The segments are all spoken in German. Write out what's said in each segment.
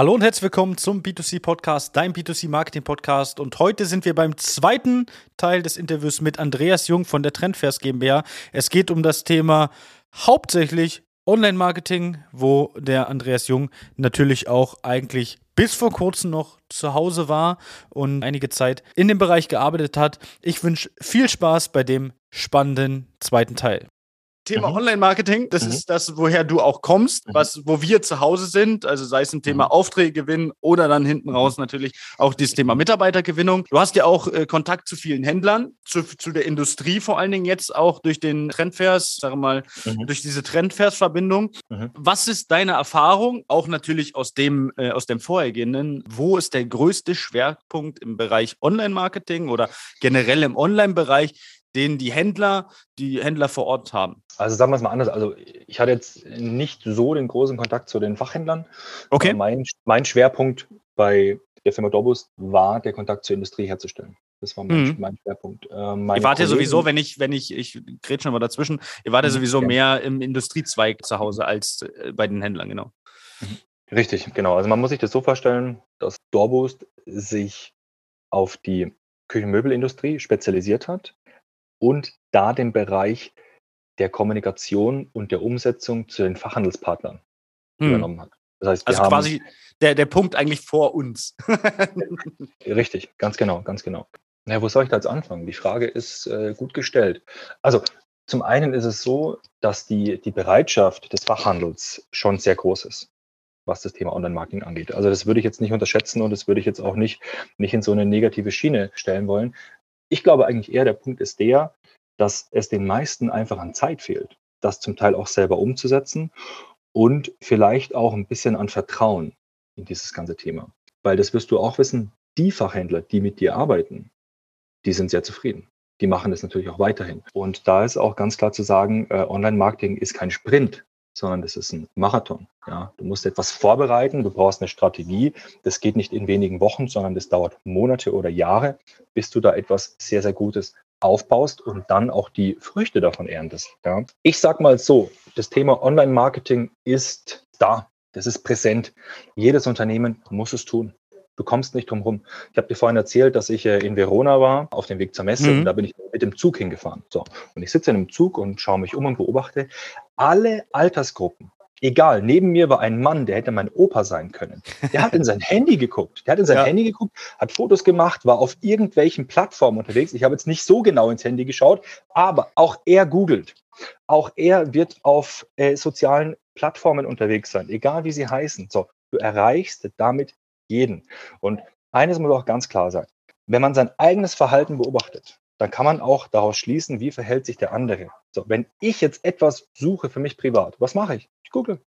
Hallo und herzlich willkommen zum B2C Podcast, dein B2C Marketing Podcast. Und heute sind wir beim zweiten Teil des Interviews mit Andreas Jung von der Trendfairs GmbH. Es geht um das Thema hauptsächlich Online-Marketing, wo der Andreas Jung natürlich auch eigentlich bis vor kurzem noch zu Hause war und einige Zeit in dem Bereich gearbeitet hat. Ich wünsche viel Spaß bei dem spannenden zweiten Teil. Thema mhm. Online-Marketing, das mhm. ist das, woher du auch kommst, mhm. was, wo wir zu Hause sind, also sei es ein Thema mhm. Aufträge gewinnen oder dann hinten raus natürlich auch dieses Thema Mitarbeitergewinnung. Du hast ja auch äh, Kontakt zu vielen Händlern, zu, zu der Industrie vor allen Dingen jetzt auch durch den Trendfairs, sage mal, mhm. durch diese Trendfairs-Verbindung. Mhm. Was ist deine Erfahrung, auch natürlich aus dem, äh, aus dem vorhergehenden, wo ist der größte Schwerpunkt im Bereich Online-Marketing oder generell im Online-Bereich, den die Händler, die Händler vor Ort haben? Also sagen wir es mal anders. Also ich hatte jetzt nicht so den großen Kontakt zu den Fachhändlern. Okay. Mein, mein Schwerpunkt bei der Firma Dorbus war, der Kontakt zur Industrie herzustellen. Das war mein, mhm. mein Schwerpunkt. Äh, ihr wart ja sowieso, wenn ich, wenn ich, ich rede schon mal dazwischen, ihr wart ja mhm, sowieso ja. mehr im Industriezweig zu Hause als äh, bei den Händlern, genau. Mhm. Richtig, genau. Also man muss sich das so vorstellen, dass Dorbus sich auf die Küchenmöbelindustrie spezialisiert hat und da den Bereich der Kommunikation und der Umsetzung zu den Fachhandelspartnern hm. übernommen hat. Das heißt, also quasi der, der Punkt eigentlich vor uns. Richtig, ganz genau, ganz genau. Na, wo soll ich da jetzt anfangen? Die Frage ist äh, gut gestellt. Also zum einen ist es so, dass die, die Bereitschaft des Fachhandels schon sehr groß ist, was das Thema Online-Marketing angeht. Also das würde ich jetzt nicht unterschätzen und das würde ich jetzt auch nicht, nicht in so eine negative Schiene stellen wollen. Ich glaube eigentlich eher, der Punkt ist der, dass es den meisten einfach an Zeit fehlt, das zum Teil auch selber umzusetzen und vielleicht auch ein bisschen an Vertrauen in dieses ganze Thema. Weil das wirst du auch wissen, die Fachhändler, die mit dir arbeiten, die sind sehr zufrieden. Die machen das natürlich auch weiterhin. Und da ist auch ganz klar zu sagen, äh, Online-Marketing ist kein Sprint, sondern das ist ein Marathon. Ja, du musst etwas vorbereiten, du brauchst eine Strategie. Das geht nicht in wenigen Wochen, sondern das dauert Monate oder Jahre, bis du da etwas sehr, sehr Gutes aufbaust und dann auch die Früchte davon erntest. Ja. Ich sag mal so, das Thema Online-Marketing ist da. Das ist präsent. Jedes Unternehmen muss es tun. Du kommst nicht drum rum. Ich habe dir vorhin erzählt, dass ich äh, in Verona war, auf dem Weg zur Messe, mhm. und da bin ich mit dem Zug hingefahren. So. Und ich sitze in einem Zug und schaue mich um und beobachte alle Altersgruppen. Egal, neben mir war ein Mann, der hätte mein Opa sein können. Der hat in sein Handy geguckt. Der hat in sein ja. Handy geguckt, hat Fotos gemacht, war auf irgendwelchen Plattformen unterwegs. Ich habe jetzt nicht so genau ins Handy geschaut, aber auch er googelt. Auch er wird auf äh, sozialen Plattformen unterwegs sein, egal wie sie heißen. So, du erreichst damit jeden. Und eines muss auch ganz klar sein. Wenn man sein eigenes Verhalten beobachtet, dann kann man auch daraus schließen, wie verhält sich der andere. So, wenn ich jetzt etwas suche für mich privat, was mache ich? Ich google.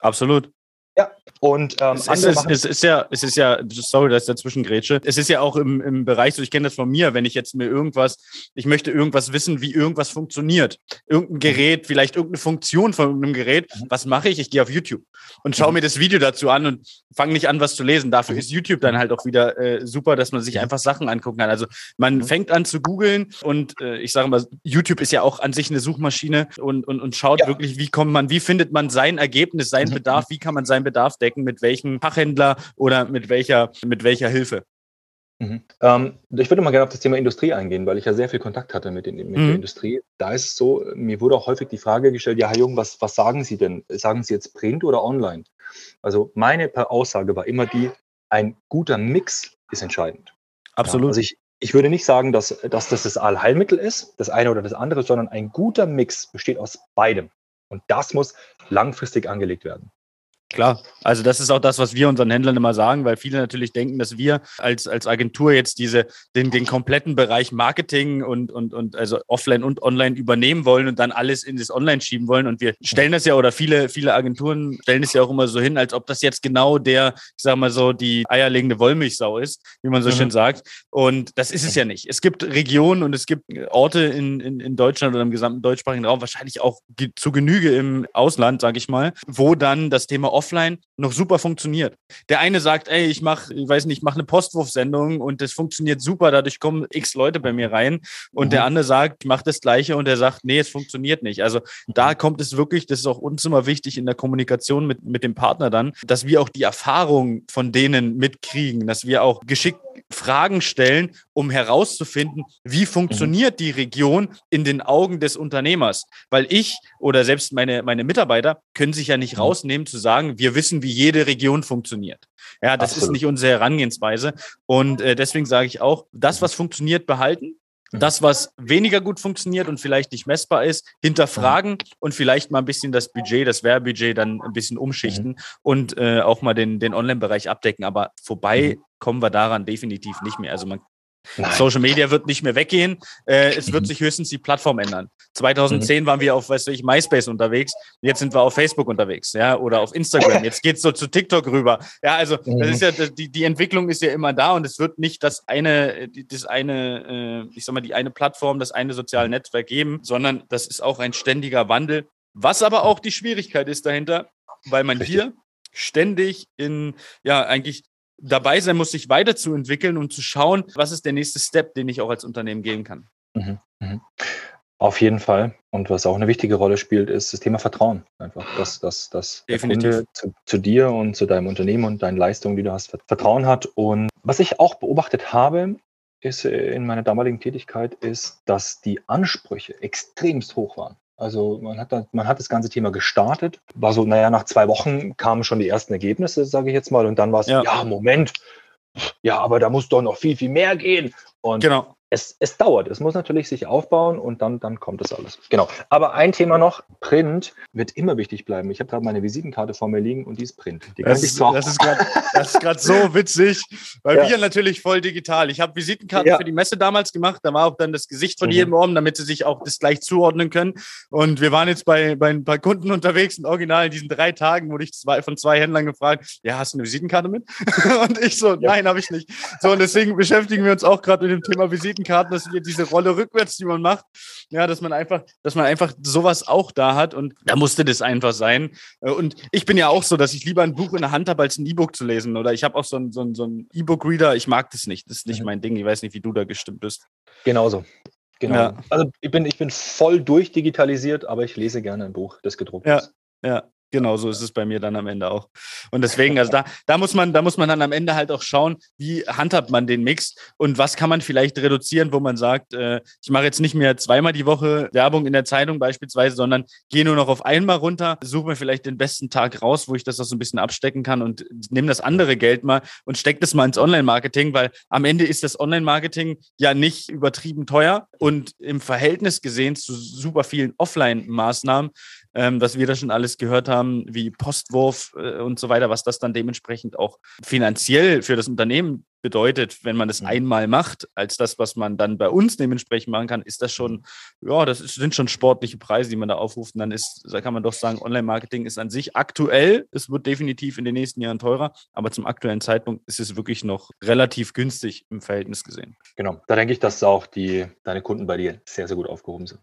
Absolut. Ja, und ähm, es, ist, es, es, ist ja, es ist ja, sorry, dass ich dazwischen grätsche. Es ist ja auch im, im Bereich so, ich kenne das von mir, wenn ich jetzt mir irgendwas, ich möchte irgendwas wissen, wie irgendwas funktioniert. Irgendein mhm. Gerät, vielleicht irgendeine Funktion von irgendeinem Gerät. Mhm. Was mache ich? Ich gehe auf YouTube und schaue mhm. mir das Video dazu an und fange nicht an, was zu lesen. Dafür ist YouTube dann halt auch wieder äh, super, dass man sich einfach Sachen angucken kann. Also man fängt an zu googeln und äh, ich sage mal, YouTube ist ja auch an sich eine Suchmaschine und, und, und schaut ja. wirklich, wie kommt man, wie findet man sein Ergebnis, seinen Bedarf, wie kann man sein Bedarf decken, mit welchem Fachhändler oder mit welcher, mit welcher Hilfe? Mhm. Ähm, ich würde mal gerne auf das Thema Industrie eingehen, weil ich ja sehr viel Kontakt hatte mit, den, mit mhm. der Industrie. Da ist es so, mir wurde auch häufig die Frage gestellt, ja, Herr Jung, was, was sagen Sie denn? Sagen Sie jetzt Print oder online? Also meine Aussage war immer die, ein guter Mix ist entscheidend. Absolut. Ja, also ich, ich würde nicht sagen, dass, dass das das Allheilmittel ist, das eine oder das andere, sondern ein guter Mix besteht aus beidem. Und das muss langfristig angelegt werden. Klar, also das ist auch das, was wir unseren Händlern immer sagen, weil viele natürlich denken, dass wir als, als Agentur jetzt diese, den, den kompletten Bereich Marketing und, und, und also offline und online übernehmen wollen und dann alles in das Online schieben wollen. Und wir stellen das ja, oder viele, viele Agenturen stellen es ja auch immer so hin, als ob das jetzt genau der, ich sag mal so, die eierlegende Wollmilchsau ist, wie man so mhm. schön sagt. Und das ist es ja nicht. Es gibt Regionen und es gibt Orte in, in, in Deutschland oder im gesamten deutschsprachigen Raum, wahrscheinlich auch zu Genüge im Ausland, sage ich mal, wo dann das Thema offline noch super funktioniert. Der eine sagt, ey, ich mache, ich weiß nicht, ich mache eine Postwurfsendung und das funktioniert super, dadurch kommen x Leute bei mir rein. Und mhm. der andere sagt, ich mache das Gleiche und der sagt, nee, es funktioniert nicht. Also da mhm. kommt es wirklich, das ist auch uns immer wichtig in der Kommunikation mit, mit dem Partner dann, dass wir auch die Erfahrung von denen mitkriegen, dass wir auch geschickt Fragen stellen, um herauszufinden, wie funktioniert mhm. die Region in den Augen des Unternehmers. Weil ich oder selbst meine, meine Mitarbeiter können sich ja nicht mhm. rausnehmen zu sagen, wir wissen, wie jede Region funktioniert. Ja, das Absolut. ist nicht unsere Herangehensweise. Und äh, deswegen sage ich auch, das, was funktioniert, behalten. Mhm. Das, was weniger gut funktioniert und vielleicht nicht messbar ist, hinterfragen mhm. und vielleicht mal ein bisschen das Budget, das Werbebudget dann ein bisschen umschichten mhm. und äh, auch mal den, den Online-Bereich abdecken. Aber vorbei mhm. kommen wir daran definitiv nicht mehr. Also man Nein. Social Media wird nicht mehr weggehen. Äh, es wird mhm. sich höchstens die Plattform ändern. 2010 mhm. waren wir auf, weiß ich, MySpace unterwegs. Jetzt sind wir auf Facebook unterwegs, ja, oder auf Instagram. Jetzt geht's so zu TikTok rüber. Ja, also mhm. das ist ja die, die Entwicklung ist ja immer da und es wird nicht das eine, das eine, äh, ich sag mal, die eine Plattform, das eine soziale Netzwerk geben, sondern das ist auch ein ständiger Wandel. Was aber auch die Schwierigkeit ist dahinter, weil man Richtig. hier ständig in, ja, eigentlich dabei sein muss, sich weiterzuentwickeln und zu schauen, was ist der nächste Step, den ich auch als Unternehmen gehen kann. Mhm. Mhm. Auf jeden Fall. Und was auch eine wichtige Rolle spielt, ist das Thema Vertrauen. Einfach, dass, dass, dass der Kunde zu, zu, dir und zu deinem Unternehmen und deinen Leistungen, die du hast, Vertrauen hat. Und was ich auch beobachtet habe, ist äh, in meiner damaligen Tätigkeit, ist, dass die Ansprüche extremst hoch waren. Also man hat, da, man hat das ganze Thema gestartet, war so, naja, nach zwei Wochen kamen schon die ersten Ergebnisse, sage ich jetzt mal, und dann war es, ja. ja, Moment, ja, aber da muss doch noch viel, viel mehr gehen. Und genau es, es dauert. Es muss natürlich sich aufbauen und dann, dann kommt es alles. Genau. Aber ein Thema noch: Print wird immer wichtig bleiben. Ich habe gerade meine Visitenkarte vor mir liegen und die ist Print. Die das, ist, das ist gerade so witzig, weil ja. wir natürlich voll digital. Ich habe Visitenkarten ja. für die Messe damals gemacht. Da war auch dann das Gesicht von mhm. jedem oben, damit sie sich auch das gleich zuordnen können. Und wir waren jetzt bei, bei ein paar Kunden unterwegs und original in diesen drei Tagen wurde ich zwei, von zwei Händlern gefragt: Ja, hast du eine Visitenkarte mit? und ich so: ja. Nein, habe ich nicht. So, und deswegen beschäftigen wir uns auch gerade mit dem Thema Visitenkarten. Visitenkarten, dass hier diese Rolle rückwärts, die man macht, ja, dass man einfach, dass man einfach sowas auch da hat und da musste das einfach sein. Äh, und ich bin ja auch so, dass ich lieber ein Buch in der Hand habe, als ein E-Book zu lesen. Oder ich habe auch so ein, so so ein E-Book-Reader. Ich mag das nicht. Das ist nicht mhm. mein Ding. Ich weiß nicht, wie du da gestimmt bist. Genauso. Genau. Ja. Also ich bin, ich bin voll durchdigitalisiert, aber ich lese gerne ein Buch, das gedruckt ja. ist. Ja, Genau, so ist es bei mir dann am Ende auch. Und deswegen, also da, da muss man, da muss man dann am Ende halt auch schauen, wie handhabt man den Mix und was kann man vielleicht reduzieren, wo man sagt, äh, ich mache jetzt nicht mehr zweimal die Woche Werbung in der Zeitung beispielsweise, sondern gehe nur noch auf einmal runter, suche mir vielleicht den besten Tag raus, wo ich das auch so ein bisschen abstecken kann und nehme das andere Geld mal und stecke das mal ins Online-Marketing, weil am Ende ist das Online-Marketing ja nicht übertrieben teuer und im Verhältnis gesehen zu super vielen Offline-Maßnahmen ähm, was wir da schon alles gehört haben, wie Postwurf äh, und so weiter, was das dann dementsprechend auch finanziell für das Unternehmen bedeutet, wenn man das mhm. einmal macht, als das, was man dann bei uns dementsprechend machen kann, ist das schon, ja, das sind schon sportliche Preise, die man da aufruft. Und dann ist, da kann man doch sagen, Online-Marketing ist an sich aktuell, es wird definitiv in den nächsten Jahren teurer, aber zum aktuellen Zeitpunkt ist es wirklich noch relativ günstig im Verhältnis gesehen. Genau, da denke ich, dass auch die, deine Kunden bei dir sehr, sehr gut aufgehoben sind.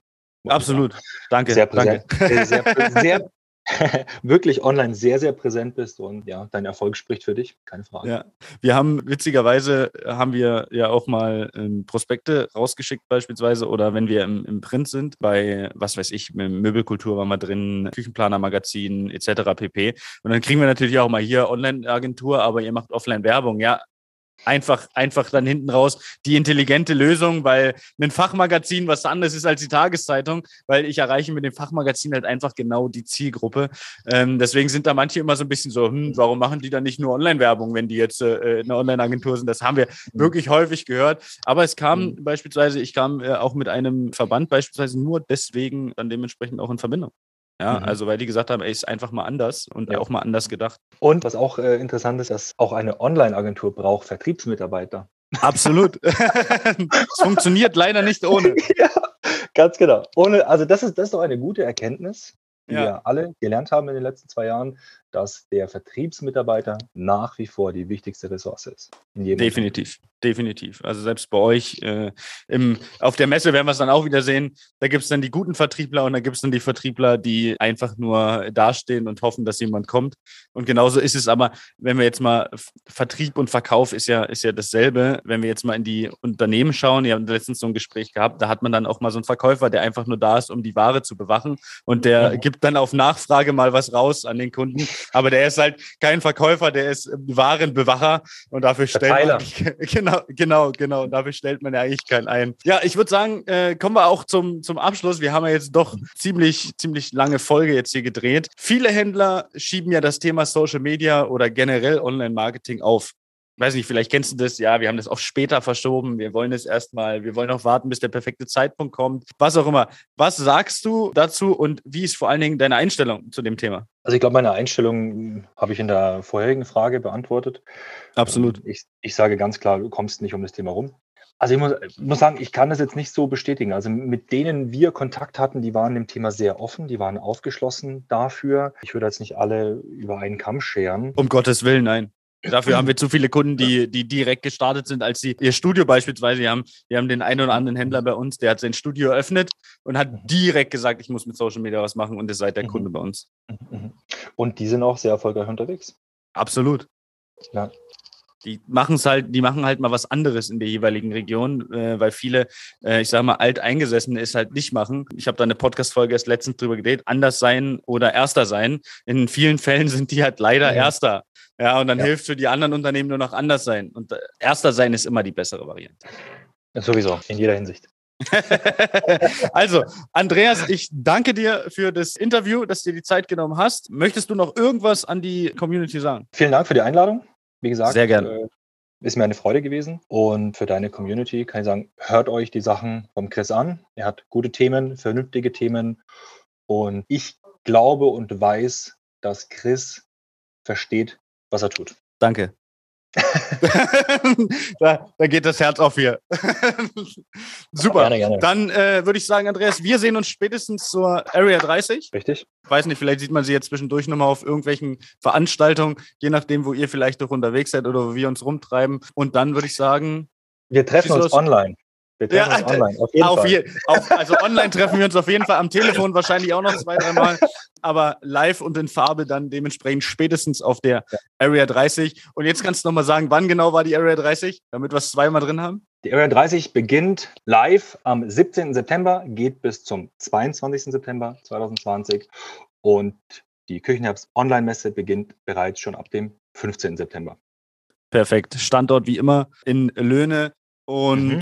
Absolut. Danke. Sehr präsent. Danke. Sehr, sehr, wirklich online sehr, sehr präsent bist und ja, dein Erfolg spricht für dich, keine Frage. Ja, wir haben witzigerweise haben wir ja auch mal ähm, Prospekte rausgeschickt beispielsweise oder wenn wir im, im Print sind, bei was weiß ich, Möbelkultur war mal drin, Küchenplaner-Magazin etc. pp. Und dann kriegen wir natürlich auch mal hier Online-Agentur, aber ihr macht Offline-Werbung. Ja, einfach, einfach dann hinten raus die intelligente Lösung, weil ein Fachmagazin was anderes ist als die Tageszeitung, weil ich erreiche mit dem Fachmagazin halt einfach genau die Zielgruppe. Ähm, deswegen sind da manche immer so ein bisschen so, hm, warum machen die dann nicht nur Online-Werbung, wenn die jetzt äh, eine Online-Agentur sind? Das haben wir mhm. wirklich häufig gehört. Aber es kam mhm. beispielsweise, ich kam äh, auch mit einem Verband beispielsweise nur deswegen dann dementsprechend auch in Verbindung. Ja, mhm. also weil die gesagt haben, ey, ist einfach mal anders und ja. auch mal anders gedacht. Und was auch äh, interessant ist, dass auch eine Online-Agentur braucht Vertriebsmitarbeiter. Absolut. es funktioniert leider nicht ohne. ja, ganz genau. Ohne, also das ist, das ist doch eine gute Erkenntnis, die ja. wir alle gelernt haben in den letzten zwei Jahren, dass der Vertriebsmitarbeiter nach wie vor die wichtigste Ressource ist. definitiv, definitiv. Also selbst bei euch äh, im, auf der Messe werden wir es dann auch wieder sehen. Da gibt es dann die guten Vertriebler und da gibt es dann die Vertriebler, die einfach nur dastehen und hoffen, dass jemand kommt. Und genauso ist es aber, wenn wir jetzt mal Vertrieb und Verkauf ist ja, ist ja dasselbe. Wenn wir jetzt mal in die Unternehmen schauen, ihr habt letztens so ein Gespräch gehabt, da hat man dann auch mal so einen Verkäufer, der einfach nur da ist, um die Ware zu bewachen und der mhm. gibt dann auf Nachfrage mal was raus an den Kunden. Aber der ist halt kein Verkäufer, der ist Warenbewacher und dafür stellt man, genau, genau, genau, dafür stellt man ja eigentlich keinen ein. Ja, ich würde sagen, äh, kommen wir auch zum, zum Abschluss. Wir haben ja jetzt doch ziemlich, ziemlich lange Folge jetzt hier gedreht. Viele Händler schieben ja das Thema Social Media oder generell Online-Marketing auf weiß nicht, vielleicht kennst du das, ja, wir haben das auch später verschoben, wir wollen es erstmal, wir wollen auch warten, bis der perfekte Zeitpunkt kommt, was auch immer. Was sagst du dazu und wie ist vor allen Dingen deine Einstellung zu dem Thema? Also ich glaube, meine Einstellung habe ich in der vorherigen Frage beantwortet. Absolut. Ich, ich sage ganz klar, du kommst nicht um das Thema rum. Also ich muss, muss, sagen, ich kann das jetzt nicht so bestätigen. Also mit denen wir Kontakt hatten, die waren dem Thema sehr offen, die waren aufgeschlossen dafür. Ich würde jetzt nicht alle über einen Kamm scheren. Um Gottes Willen, nein. Dafür haben wir zu viele Kunden, die, die direkt gestartet sind, als sie ihr Studio beispielsweise, wir haben, wir haben den einen oder anderen Händler bei uns, der hat sein Studio eröffnet und hat mhm. direkt gesagt, ich muss mit Social Media was machen und ist seit der mhm. Kunde bei uns. Mhm. Und die sind auch sehr erfolgreich unterwegs. Absolut. Ja. Die machen es halt, die machen halt mal was anderes in der jeweiligen Region, äh, weil viele, äh, ich sage mal, alteingesessene es halt nicht machen. Ich habe da eine Podcast-Folge erst letztens drüber gedreht, anders sein oder erster sein. In vielen Fällen sind die halt leider ja. erster. Ja, und dann ja. hilft für die anderen Unternehmen nur noch anders sein. Und äh, erster sein ist immer die bessere Variante. Ja, sowieso, in jeder Hinsicht. also, Andreas, ich danke dir für das Interview, dass du dir die Zeit genommen hast. Möchtest du noch irgendwas an die Community sagen? Vielen Dank für die Einladung. Wie gesagt, sehr gerne. Äh, ist mir eine Freude gewesen. Und für deine Community kann ich sagen, hört euch die Sachen vom Chris an. Er hat gute Themen, vernünftige Themen. Und ich glaube und weiß, dass Chris versteht, was er tut. Danke. da, da, geht das Herz auf hier. Super. Gerne, gerne. Dann äh, würde ich sagen, Andreas, wir sehen uns spätestens zur Area 30. Richtig. Ich weiß nicht, vielleicht sieht man sie jetzt zwischendurch nochmal auf irgendwelchen Veranstaltungen, je nachdem, wo ihr vielleicht doch unterwegs seid oder wo wir uns rumtreiben. Und dann würde ich sagen. Wir treffen uns los. online. Wir treffen ja, uns online, auf jeden auf Fall. Je, auf, also online treffen wir uns auf jeden Fall, am Telefon wahrscheinlich auch noch zwei, dreimal, aber live und in Farbe dann dementsprechend spätestens auf der ja. Area 30. Und jetzt kannst du nochmal sagen, wann genau war die Area 30, damit wir es zweimal drin haben? Die Area 30 beginnt live am 17. September, geht bis zum 22. September 2020 und die Küchenherbst Online-Messe beginnt bereits schon ab dem 15. September. Perfekt. Standort wie immer in Löhne. Und mhm.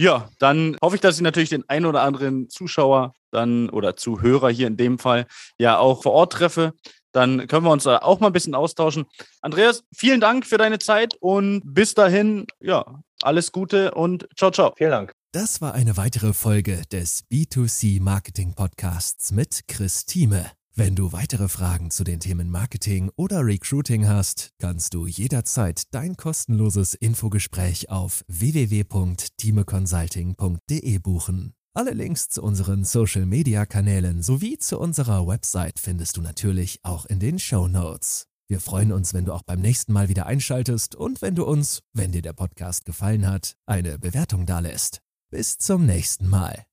Ja, dann hoffe ich, dass ich natürlich den einen oder anderen Zuschauer dann oder Zuhörer hier in dem Fall ja auch vor Ort treffe. Dann können wir uns da auch mal ein bisschen austauschen. Andreas, vielen Dank für deine Zeit und bis dahin, ja, alles Gute und ciao, ciao. Vielen Dank. Das war eine weitere Folge des B2C Marketing Podcasts mit Chris Thieme. Wenn du weitere Fragen zu den Themen Marketing oder Recruiting hast, kannst du jederzeit dein kostenloses Infogespräch auf www.timeconsulting.de buchen. Alle Links zu unseren Social-Media-Kanälen sowie zu unserer Website findest du natürlich auch in den Show Notes. Wir freuen uns, wenn du auch beim nächsten Mal wieder einschaltest und wenn du uns, wenn dir der Podcast gefallen hat, eine Bewertung dalässt. Bis zum nächsten Mal.